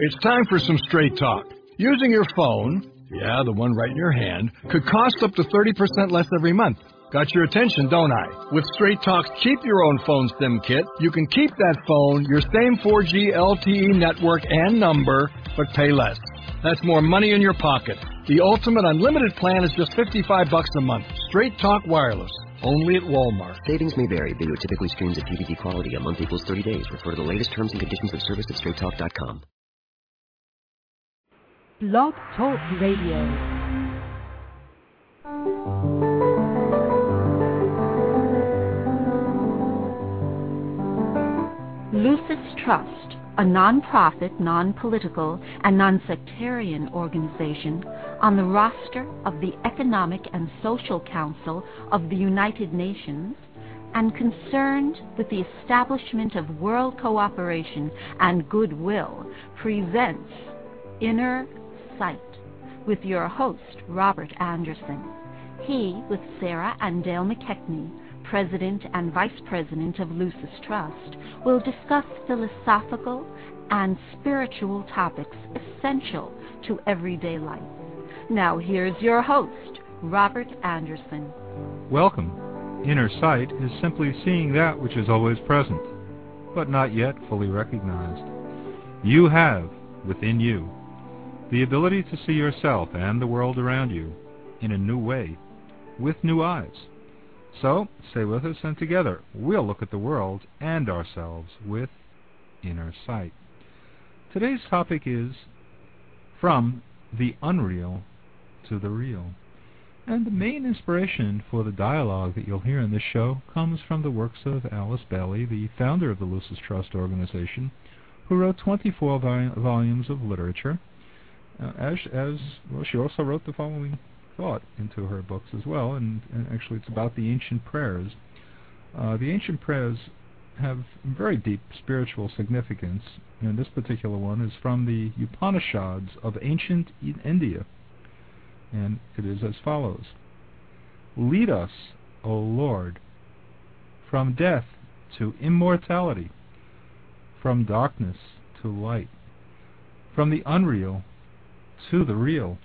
It's time for some straight talk. Using your phone, yeah, the one right in your hand, could cost up to 30% less every month. Got your attention, don't I? With Straight Talk's Keep Your Own Phone SIM Kit, you can keep that phone, your same 4G LTE network and number, but pay less. That's more money in your pocket. The ultimate unlimited plan is just 55 bucks a month. Straight Talk Wireless. Only at Walmart. Savings may vary. Video typically streams at DVD quality. A month equals 30 days. Refer to the latest terms and conditions of service at straighttalk.com. Blog Talk Radio. Lucis Trust, a non-profit, non-political, and non-sectarian organization on the roster of the Economic and Social Council of the United Nations and concerned with the establishment of world cooperation and goodwill, presents Inner Sight with your host, Robert Anderson. He, with Sarah and Dale McKechnie, President and Vice President of Lucis Trust, will discuss philosophical and spiritual topics essential to everyday life. Now, here's your host, Robert Anderson. Welcome. Inner sight is simply seeing that which is always present, but not yet fully recognized. You have, within you, the ability to see yourself and the world around you in a new way, with new eyes. So, stay with us, and together we'll look at the world and ourselves with inner sight. Today's topic is From the Unreal to the Real. And the main inspiration for the dialogue that you'll hear in this show comes from the works of Alice Bailey, the founder of the Lucis Trust organization, who wrote 24 vol- volumes of literature. Uh, as, as well, she also wrote the following thought into her books as well, and, and actually it's about the ancient prayers. Uh, the ancient prayers have very deep spiritual significance, and this particular one is from the Upanishads of ancient India, and it is as follows Lead us, O Lord, from death to immortality, from darkness to light, from the unreal to the real.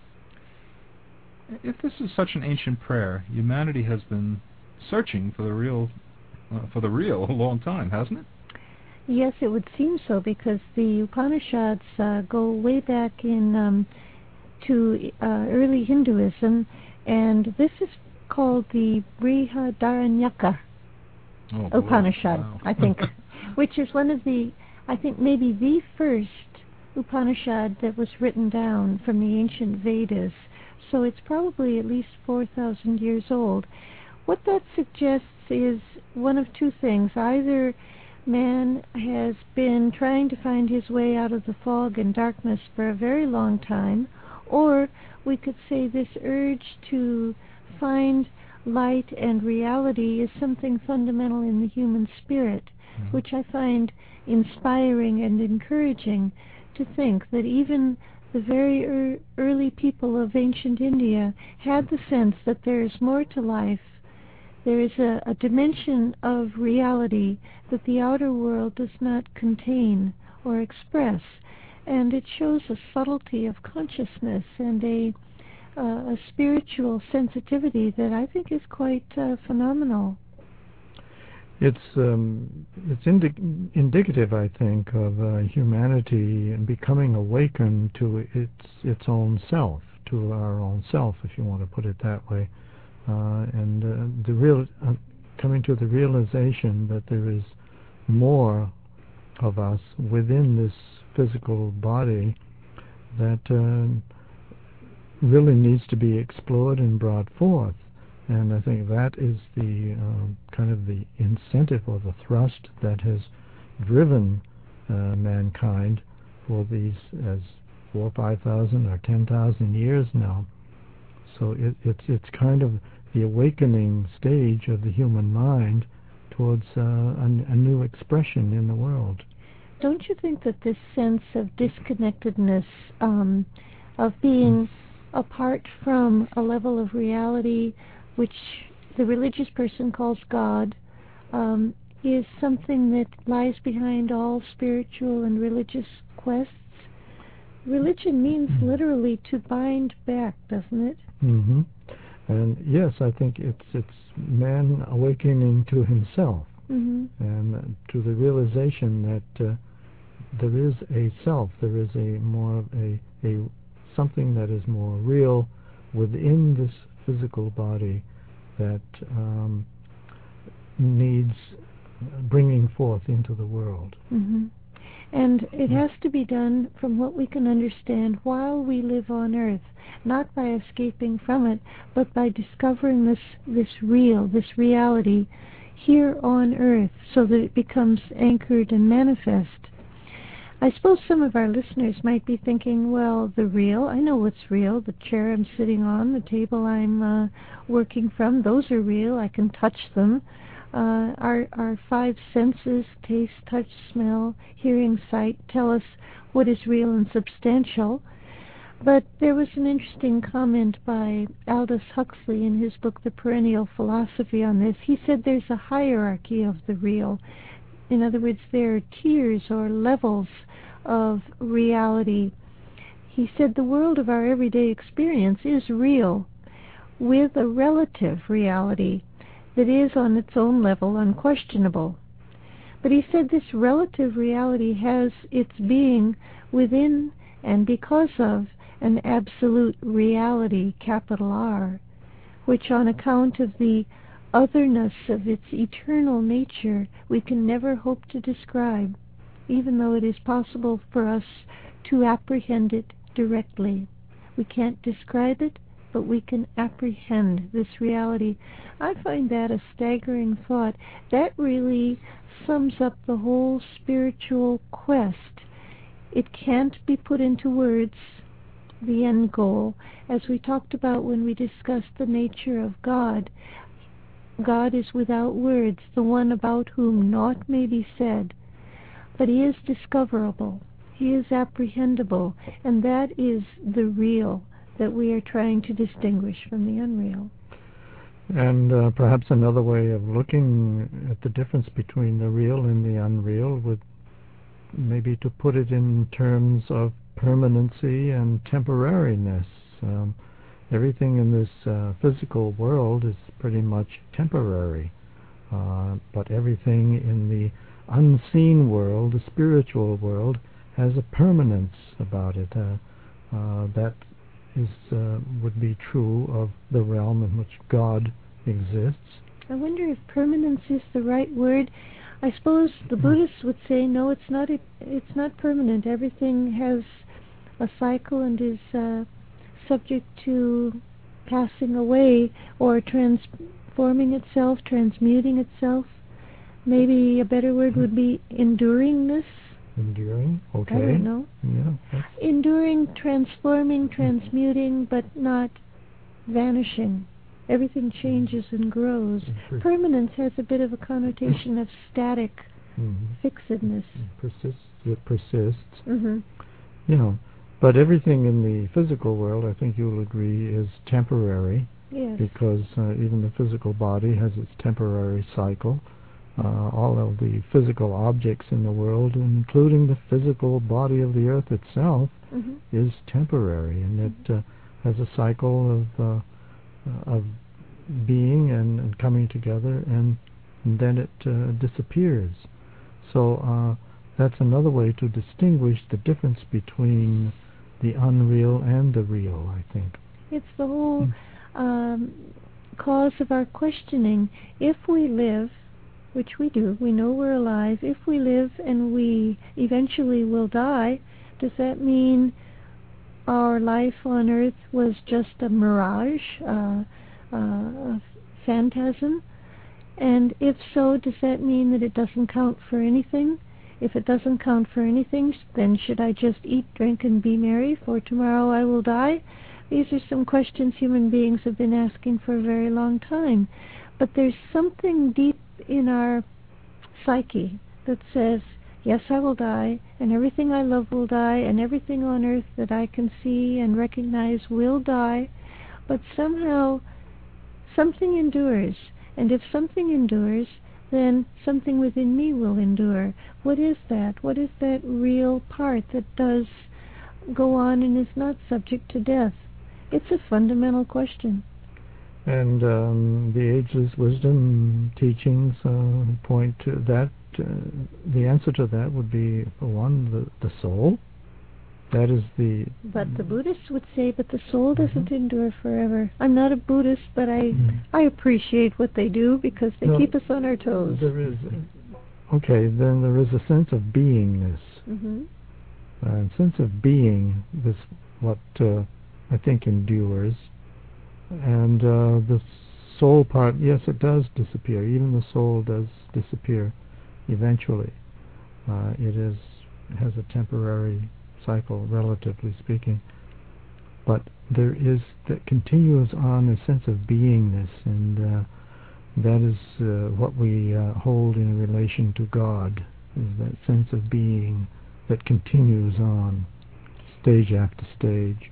If this is such an ancient prayer, humanity has been searching for the real, uh, for the real, a long time, hasn't it? Yes, it would seem so because the Upanishads uh, go way back in um, to uh, early Hinduism, and this is called the Brihadaranyaka oh, Upanishad, wow. I think, which is one of the, I think maybe the first Upanishad that was written down from the ancient Vedas. So it's probably at least 4,000 years old. What that suggests is one of two things. Either man has been trying to find his way out of the fog and darkness for a very long time, or we could say this urge to find light and reality is something fundamental in the human spirit, Mhm. which I find inspiring and encouraging to think that even the very er- early people of ancient India had the sense that there is more to life. There is a, a dimension of reality that the outer world does not contain or express, and it shows a subtlety of consciousness and a uh, a spiritual sensitivity that I think is quite uh, phenomenal. It's um, it's indi- indicative, I think, of uh, humanity and becoming awakened to its its own self, to our own self, if you want to put it that way, uh, and uh, the real uh, coming to the realization that there is more of us within this physical body that uh, really needs to be explored and brought forth. And I think that is the um, kind of the incentive or the thrust that has driven uh, mankind for these as four, five thousand, or ten thousand years now. So it, it's it's kind of the awakening stage of the human mind towards uh, a, a new expression in the world. Don't you think that this sense of disconnectedness, um, of being apart from a level of reality which the religious person calls God, um, is something that lies behind all spiritual and religious quests? religion means literally to bind back, doesn't it? Mm-hmm. And yes, I think it's it's man awakening to himself hmm and to the realization that uh, there is a self, there is a more of a a something that is more real within this physical body that um, needs bringing forth into the world. hmm And it has to be done from what we can understand while we live on earth, not by escaping from it, but by discovering this, this real, this reality here on earth so that it becomes anchored and manifest. I suppose some of our listeners might be thinking, well, the real, I know what's real. The chair I'm sitting on, the table I'm uh, working from, those are real. I can touch them. Uh, our, our five senses, taste, touch, smell, hearing, sight, tell us what is real and substantial. But there was an interesting comment by Aldous Huxley in his book, The Perennial Philosophy, on this. He said there's a hierarchy of the real. In other words, there are tiers or levels of reality. He said the world of our everyday experience is real with a relative reality that is on its own level unquestionable. But he said this relative reality has its being within and because of an absolute reality, capital R, which on account of the otherness of its eternal nature we can never hope to describe, even though it is possible for us to apprehend it directly. We can't describe it, but we can apprehend this reality. I find that a staggering thought. That really sums up the whole spiritual quest. It can't be put into words, the end goal, as we talked about when we discussed the nature of God. God is without words, the one about whom naught may be said, but he is discoverable, he is apprehendable, and that is the real that we are trying to distinguish from the unreal. And uh, perhaps another way of looking at the difference between the real and the unreal would maybe to put it in terms of permanency and temporariness. Um, everything in this uh, physical world is pretty much temporary, uh, but everything in the unseen world, the spiritual world, has a permanence about it. Uh, uh that is uh, would be true of the realm in which God exists. I wonder if permanence is the right word. I suppose the Buddhists would say no, it's not. It's not permanent. Everything has a cycle and is uh, subject to passing away or transforming itself, transmuting itself. Maybe a better word would be enduringness. Enduring, okay. I don't know. Yeah. Enduring, transforming, transmuting, but not vanishing. Everything changes and grows. Permanence has a bit of a connotation of static mm-hmm. fixedness. It persists. It persists. Mm-hmm. You know, but everything in the physical world, I think you'll agree, is temporary. Yes. Because uh, even the physical body has its temporary cycle uh, all of the physical objects in the world, including the physical body of the earth itself, mm-hmm. is temporary, and it uh, has a cycle of uh, of being and, and, coming together, and, and then it uh, disappears. So uh, that's another way to distinguish the difference between the unreal and the real. I think it's the whole um, cause of our questioning. If we live which we do, we know we're alive. If we live and we eventually will die, does that mean our life on earth was just a mirage, uh, uh, a phantasm? And if so, does that mean that it doesn't count for anything? If it doesn't count for anything, then should I just eat, drink, and be merry, for tomorrow I will die? These are some questions human beings have been asking for a very long time. But there's something deep in our psyche that says, yes, I will die, and everything I love will die, and everything on earth that I can see and recognize will die, but somehow something endures. And if something endures, then something within me will endure. What is that? What is that real part that does go on and is not subject to death? It's a fundamental question. And um, the ageless wisdom teachings uh, point to that. Uh, the answer to that would be, for one, the, the soul. That is the. But the Buddhists would say, but the soul doesn't Mhm. endure forever. I'm not a Buddhist, but I Mhm. I appreciate what they do because they No, keep us on our toes. There is. Okay, then there is a sense of beingness. hmm Uh, sense of being is what uh, I think endures. And uh, the soul part, yes, it does disappear. Even the soul does disappear eventually. Uh, it is has a temporary cycle, relatively speaking. But there is that continues on a sense of beingness, and uh, that is uh, what we uh, hold in relation to God. Is that sense of being that continues on, stage after stage.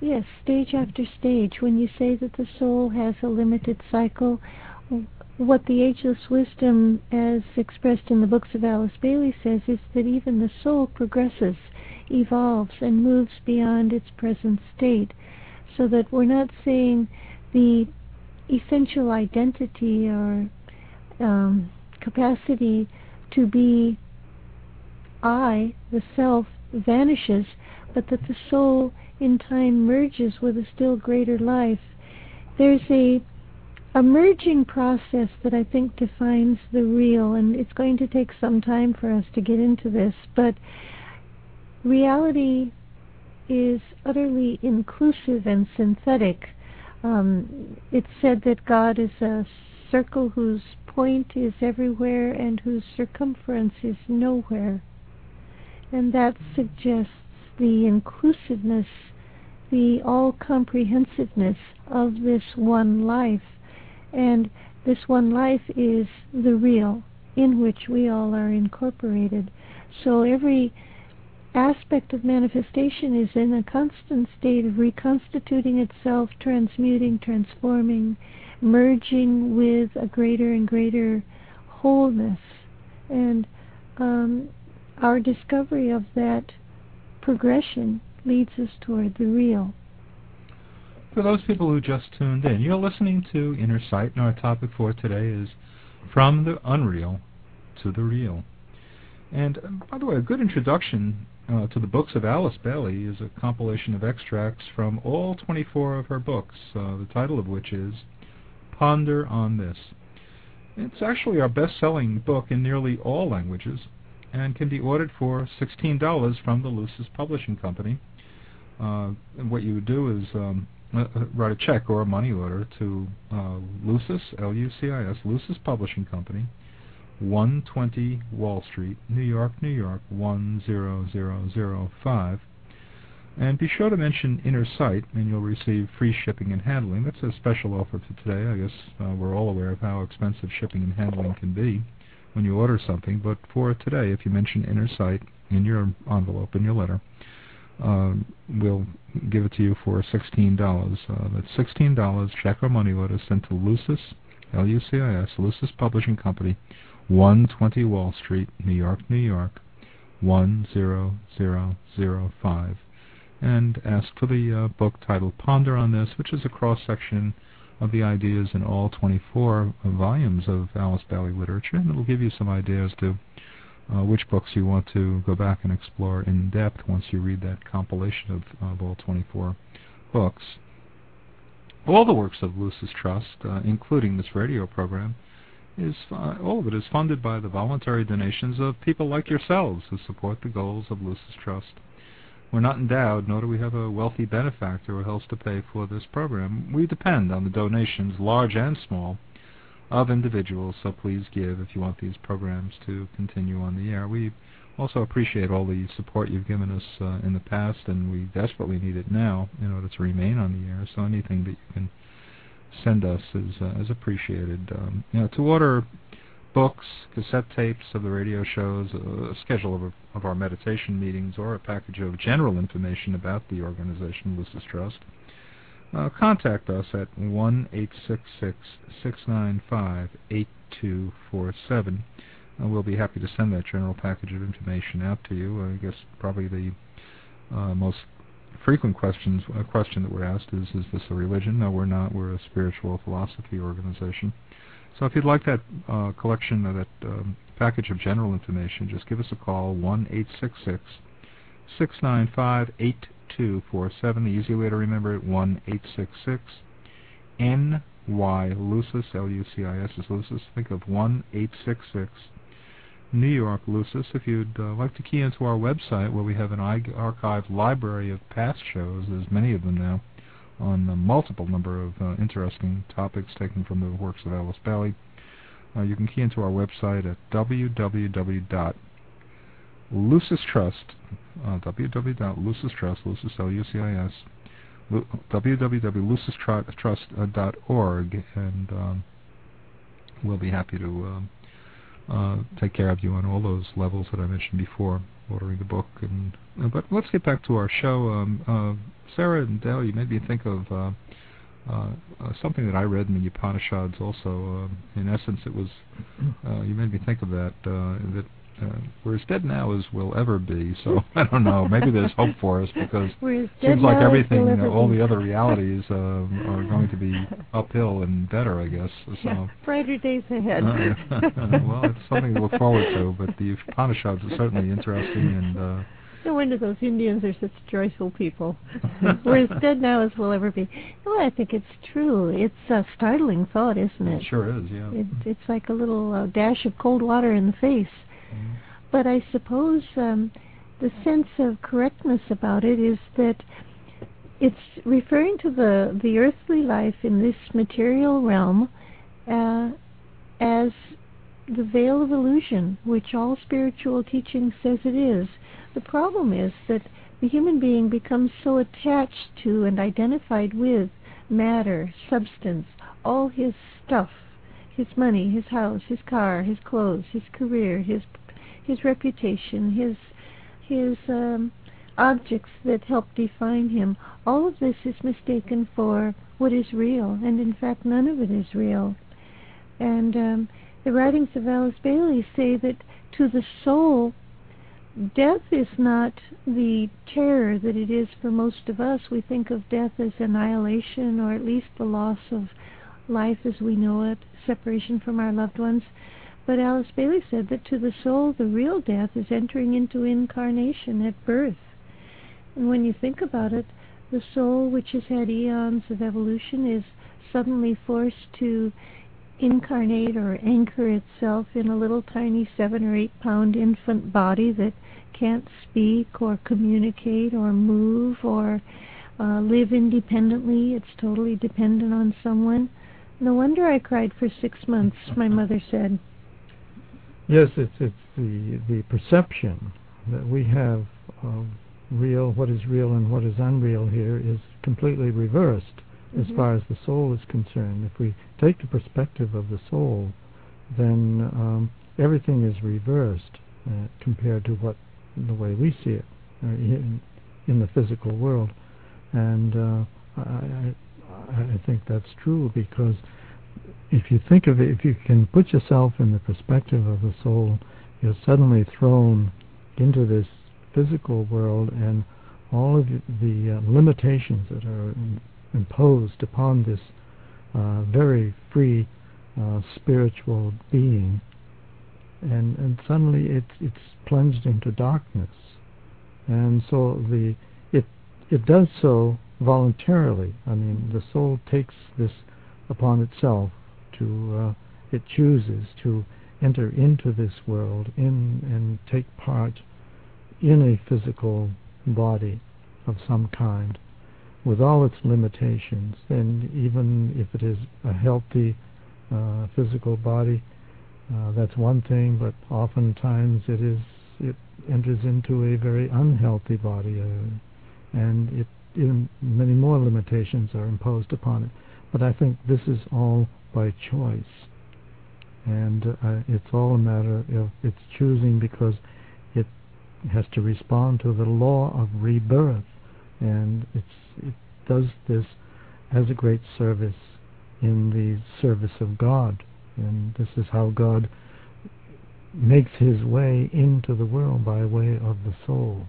Yes, stage after stage. When you say that the soul has a limited cycle, what the ageless wisdom, as expressed in the books of Alice Bailey, says is that even the soul progresses, evolves, and moves beyond its present state. So that we're not saying the essential identity or um, capacity to be I, the self, vanishes, but that the soul in time merges with a still greater life. There's a a merging process that I think defines the real, and it's going to take some time for us to get into this, but reality is utterly inclusive and synthetic. Um, it's said that God is a circle whose point is everywhere and whose circumference is nowhere. And that suggests the inclusiveness, the all comprehensiveness of this one life. And this one life is the real, in which we all are incorporated. So every aspect of manifestation is in a constant state of reconstituting itself, transmuting, transforming, merging with a greater and greater wholeness. And um, our discovery of that progression leads us toward the real. For those people who just tuned in, you're listening to Inner Sight, and our topic for today is From the Unreal to the Real. And um, by the way, a good introduction uh, to the books of Alice Bailey is a compilation of extracts from all 24 of her books, uh, the title of which is Ponder on This. It's actually our best-selling book in nearly all languages and can be ordered for $16 from the Lucis Publishing Company. Uh, and what you would do is um, uh, uh, write a check or a money order to uh, Lucis, L-U-C-I-S, Lucis Publishing Company, 120 Wall Street, New York, New York, 10005. And be sure to mention Inner Sight, and you'll receive free shipping and handling. That's a special offer for today. I guess uh, we're all aware of how expensive shipping and handling can be when you order something. But for today, if you mention Inner Sight in your envelope, in your letter, we'll give it to you for $16. Uh, that's $16, check or money order sent to Lucis, L-U-C-I-S, Lucis Publishing Company, 120 Wall Street, New York, New York, 10005. And ask for the uh, book titled Ponder on This, which is a cross-section of the ideas in all 24 volumes of Alice Bailey literature, and it'll give you some ideas to uh, which books you want to go back and explore in depth once you read that compilation of, of all 24 books. All the works of Lucis Trust, uh, including this radio program, is uh, all of it is funded by the voluntary donations of people like yourselves who support the goals of Lucis Trust. We're not endowed, nor do we have a wealthy benefactor who helps to pay for this program. We depend on the donations, large and small, of individuals, so please give if you want these programs to continue on the air. We also appreciate all the support you've given us uh, in the past, and we desperately need it now in order to remain on the air. So anything that you can send us is uh, is appreciated. Um, you know, to order books, cassette tapes of the radio shows, a schedule of, of our meditation meetings, or a package of general information about the organization Lucis Trust, uh, contact us at 1-866-695-8247. Uh, we'll be happy to send that general package of information out to you. I guess probably the uh, most frequent questions, a question that we're asked is, is this a religion? No, we're not. We're a spiritual philosophy organization. So if you'd like that uh, collection, of that um, package of general information, just give us a call, 1-866 695 8247. The easy way to remember it, 1 866 NY Lucis, L U C I S is Lucis. Think of 1 866 New York Lucis. If you'd uh, like to key into our website where we have an archive library of past shows, there's many of them now, on a multiple number of uh, interesting topics taken from the works of Alice Bailey. Uh, you can key into our website at www Lucis uh, www.lucistrust, Lucis, L-U-C-I-S, www.lucistrust.org, and um, we'll be happy to um, uh, take care of you on all those levels that I mentioned before, ordering the book. And uh, But let's get back to our show. Um, uh, Sarah and Dale, you made me think of uh, uh, something that I read in the Upanishads also. Uh, in essence, it was, you made me think of that, that uh, we're as dead now as we'll ever be. So I don't know. Maybe there's hope for us because it seems like everything, we'll all the other realities uh, are going to be uphill and better, I guess. So. Yeah, brighter days ahead. Uh, well, it's something to look forward to. But the Upanishads are certainly interesting and. Uh, no wonder those Indians are such joyful people. We're as dead now as we'll ever be. Well, I think it's true. It's a startling thought, isn't it? It sure is, yeah. It, it's like a little uh, dash of cold water in the face. But I suppose um, the sense of correctness about it is that it's referring to the the earthly life in this material realm uh, as the veil of illusion, which all spiritual teaching says it is. The problem is that the human being becomes so attached to and identified with matter, substance, all his stuff, his money, his house, his car, his clothes, his career, his his reputation, his his um, objects that help define him. All of this is mistaken for what is real, and in fact, none of it is real. And um, the writings of Alice Bailey say that to the soul, death is not the terror that it is for most of us. We think of death as annihilation, or at least the loss of life as we know it, separation from our loved ones. But Alice Bailey said that to the soul, the real death is entering into incarnation at birth. And when you think about it, the soul, which has had eons of evolution, is suddenly forced to incarnate or anchor itself in a little tiny seven or eight pound infant body that can't speak or communicate or move or uh, live independently. It's totally dependent on someone. No wonder I cried for six months, my mother said. Yes, it's it's the the perception that we have of real, what is real and what is unreal here is completely reversed mm-hmm. as far as the soul is concerned. If we take the perspective of the soul, then um, everything is reversed uh, compared to what the way we see it uh, in, in the physical world, and uh, I, I, I think that's true because if you think of it, if you can put yourself in the perspective of the soul, you're suddenly thrown into this physical world and all of the uh, limitations that are imposed upon this uh, very free uh, spiritual being, and and suddenly it's it's plunged into darkness, and so the it it does so voluntarily. I mean, the soul takes this upon itself to uh, it chooses to enter into this world in and take part in a physical body of some kind. With all its limitations and even if it is a healthy uh, physical body uh, that's one thing but oftentimes it is it enters into a very unhealthy body uh, and it many more limitations are imposed upon it but I think this is all by choice. And uh, it's all a matter of its choosing because it has to respond to the law of rebirth. And it does this as a great service in the service of God. And this is how God makes his way into the world by way of the soul.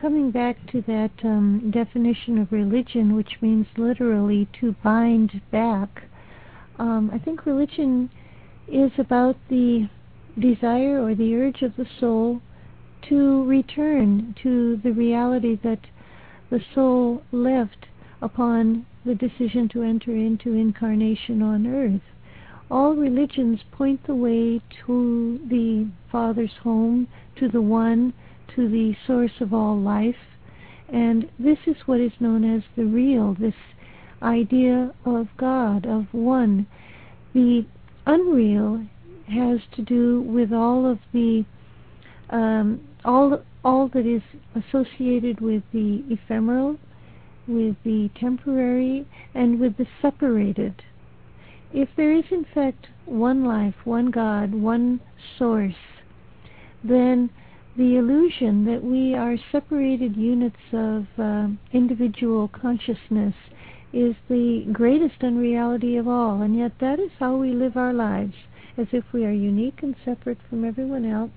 Coming back to that um, definition of religion, which means literally to bind back, um, I think religion is about the desire or the urge of the soul to return to the reality that the soul left upon the decision to enter into incarnation on earth. All religions point the way to the Father's home, to the One, to the source of all life. And this is what is known as the real, this idea of God, of one. The unreal has to do with all of the um, all all that is associated with the ephemeral, with the temporary, and with the separated. If there is in fact one life, one God, one source, then the illusion that we are separated units of uh, individual consciousness is the greatest unreality of all, and yet that is how we live our lives, as if we are unique and separate from everyone else.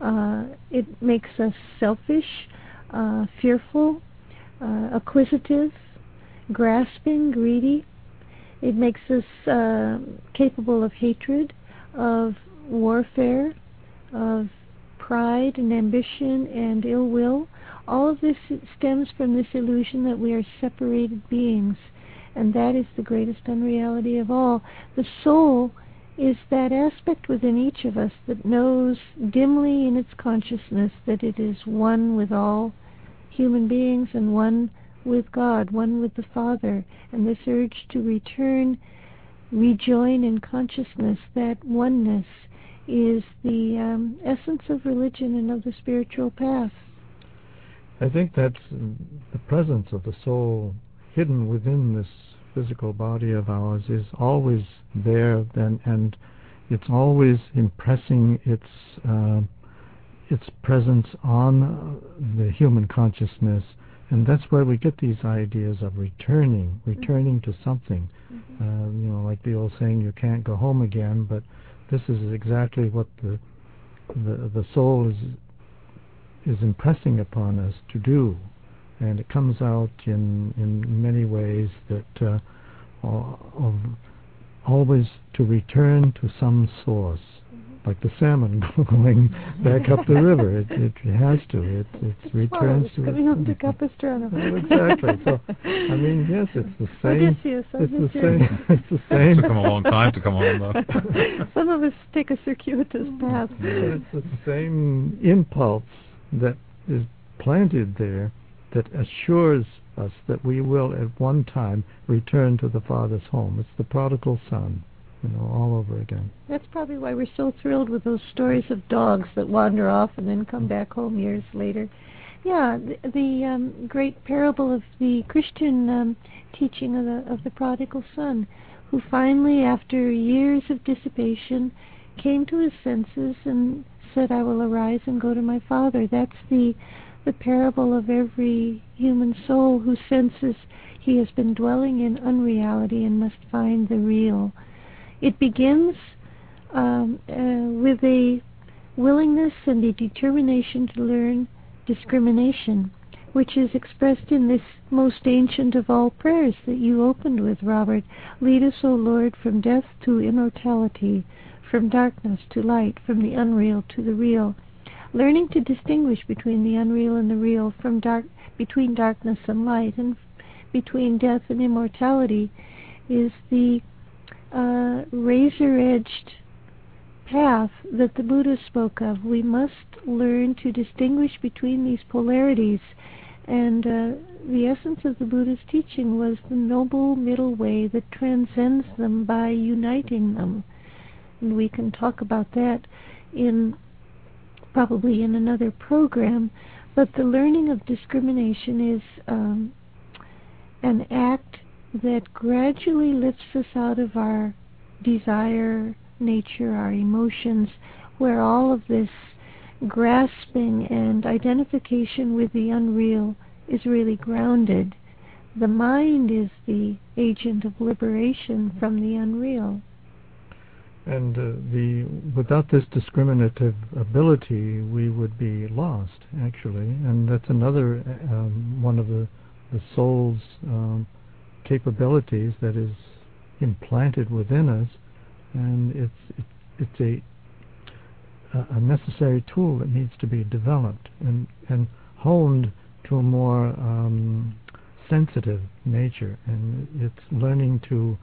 Uh, it makes us selfish, uh, fearful, uh, acquisitive, grasping, greedy. It makes us uh, capable of hatred, of warfare, of pride and ambition and ill will. All of this stems from this illusion that we are separated beings, and that is the greatest unreality of all. The soul is that aspect within each of us that knows dimly in its consciousness that it is one with all human beings and one with God, one with the Father, and this urge to return, rejoin in consciousness that oneness is the um, essence of religion and of the spiritual path. I think that's the presence of the soul hidden within this physical body of ours is always there and, and it's always impressing its uh, its presence on the human consciousness and that's where we get these ideas of returning returning mm-hmm. to something mm-hmm. uh, you know like the old saying you can't go home again but this is exactly what the the, the soul is is impressing upon us to do, and it comes out in in many ways that uh, of always to return to some source, like the salmon going back up the river. It, it has to. It, it returns well, to. coming home to Capistrano. well, exactly. So, I mean, yes, it's the same. Odysseus, it's the same. It's the same. It took him a long time to come home, though. Some of us take a circuitous path. it's the same impulse that is planted there that assures us that we will at one time return to the Father's home. It's the prodigal son you know, all over again. That's probably why we're so thrilled with those stories of dogs that wander off and then come back home years later. Yeah, the, the um, great parable of the Christian um, teaching of the of the prodigal son, who finally, after years of dissipation, came to his senses and said, "I will arise and go to my father." That's the the parable of every human soul who senses he has been dwelling in unreality and must find the real. It begins um, uh, with a willingness and a determination to learn discrimination, which is expressed in this most ancient of all prayers that you opened with, Robert. Lead us, O Lord, from death to immortality, from darkness to light, from the unreal to the real. Learning to distinguish between the unreal and the real, from dark between darkness and light, and between death and immortality, is the uh, razor edged path that the Buddha spoke of. We must learn to distinguish between these polarities. And uh, the essence of the Buddha's teaching was the noble middle way that transcends them by uniting them. And we can talk about that in probably in another program. But the learning of discrimination is um, an act that gradually lifts us out of our desire nature, our emotions, where all of this grasping and identification with the unreal is really grounded. The mind is the agent of liberation from the unreal. and uh, the without this discriminative ability, we would be lost actually, and that's another um, one of the the soul's um, capabilities that is implanted within us, and it's it's, a a necessary tool that needs to be developed and and honed to a more um, sensitive nature, and it's learning to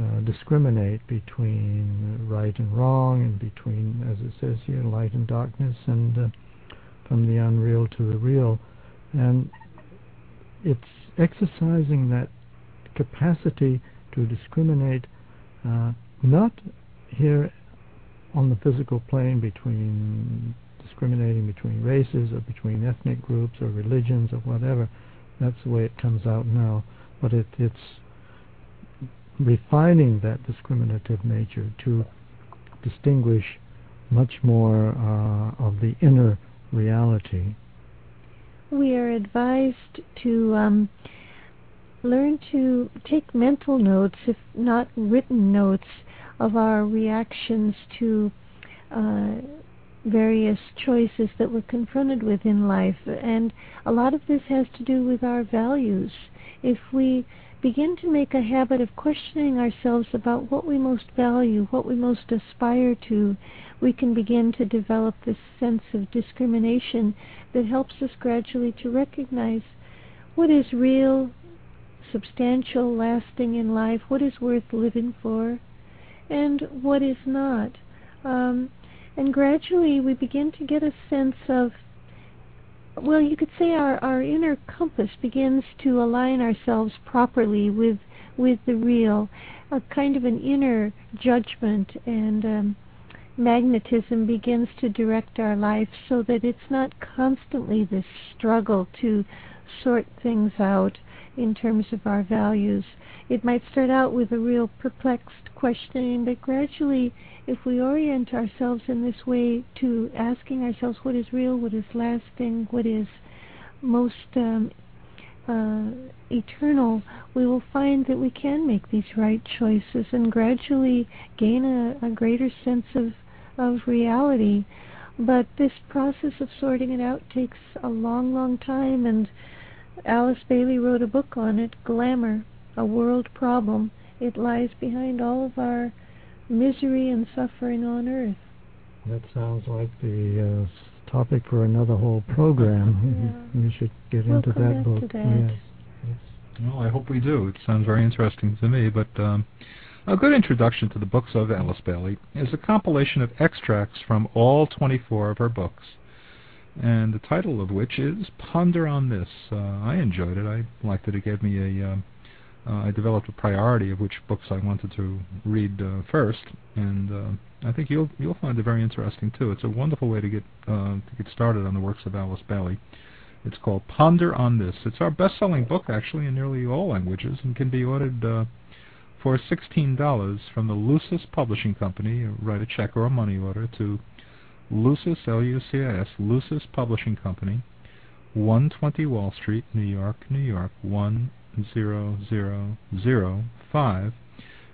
uh, discriminate between right and wrong, and between, as it says here, light and darkness, and uh, from the unreal to the real, and it's exercising that capacity to discriminate, uh, not here on the physical plane between discriminating between races or between ethnic groups or religions or whatever. That's the way it comes out now. But it, it's refining that discriminative nature to distinguish much more uh, of the inner reality. We are advised to um, learn to take mental notes, if not written notes, of our reactions to uh, various choices that we're confronted with in life. And a lot of this has to do with our values. If we begin to make a habit of questioning ourselves about what we most value, what we most aspire to, we can begin to develop this sense of discrimination that helps us gradually to recognize what is real, substantial, lasting in life, what is worth living for, and what is not. Um, and gradually we begin to get a sense of well, you could say our, our inner compass begins to align ourselves properly with with the real, a kind of an inner judgment and um, magnetism begins to direct our life so that it's not constantly this struggle to sort things out in terms of our values. It might start out with a real perplexed questioning, but gradually, if we orient ourselves in this way to asking ourselves what is real, what is lasting, what is most um, uh, eternal, we will find that we can make these right choices and gradually gain a, a greater sense of, of reality. But this process of sorting it out takes a long, long time, and Alice Bailey wrote a book on it, Glamour, a World Problem. It lies behind all of our misery and suffering on earth. That sounds like the uh, topic for another whole program. Yeah. We should get we'll into that back book. To that. Yes. yes. Well, I hope we do. It sounds very interesting to me. But um, a good introduction to the books of Alice Bailey is a compilation of extracts from all 24 of her books and the title of which is Ponder on This. Uh, I enjoyed it. I liked it. It gave me a. Um, uh, I developed a priority of which books I wanted to read uh, first, and uh, I think you'll you'll find it very interesting too. It's a wonderful way to get uh, to get started on the works of Alice Bailey. It's called Ponder on This. It's our best-selling book actually in nearly all languages and can be ordered uh, for $16 from the Lucis Publishing Company. Write a check or a money order to Lucis, L-U-C-I-S, Lucis Publishing Company, 120 Wall Street, New York, New York, 10005.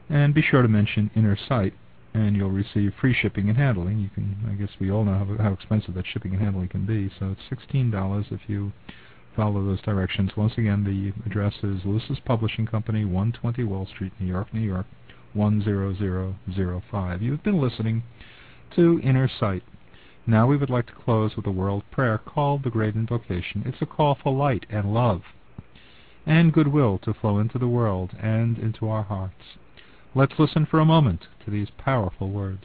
And be sure to mention Inner Sight, and you'll receive free shipping and handling. You can, I guess we all know how, how expensive that shipping and handling can be, so it's $16 if you follow those directions. Once again, the address is Lucis Publishing Company, 120 Wall Street, New York, New York, 10005. You've been listening to Inner Sight. Now we would like to close with a world prayer called the Great Invocation. It's a call for light and love and goodwill to flow into the world and into our hearts. Let's listen for a moment to these powerful words.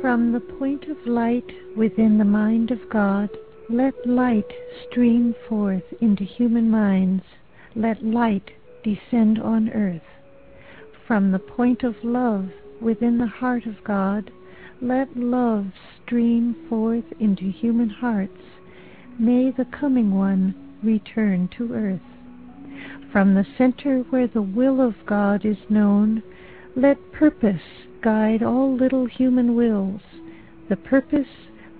From the point of light within the mind of God, let light stream forth into human minds. Let light descend on earth. From the point of love within the heart of God, let love stream forth into human hearts. May the coming one return to earth. From the center where the will of God is known, let purpose guide all little human wills, the purpose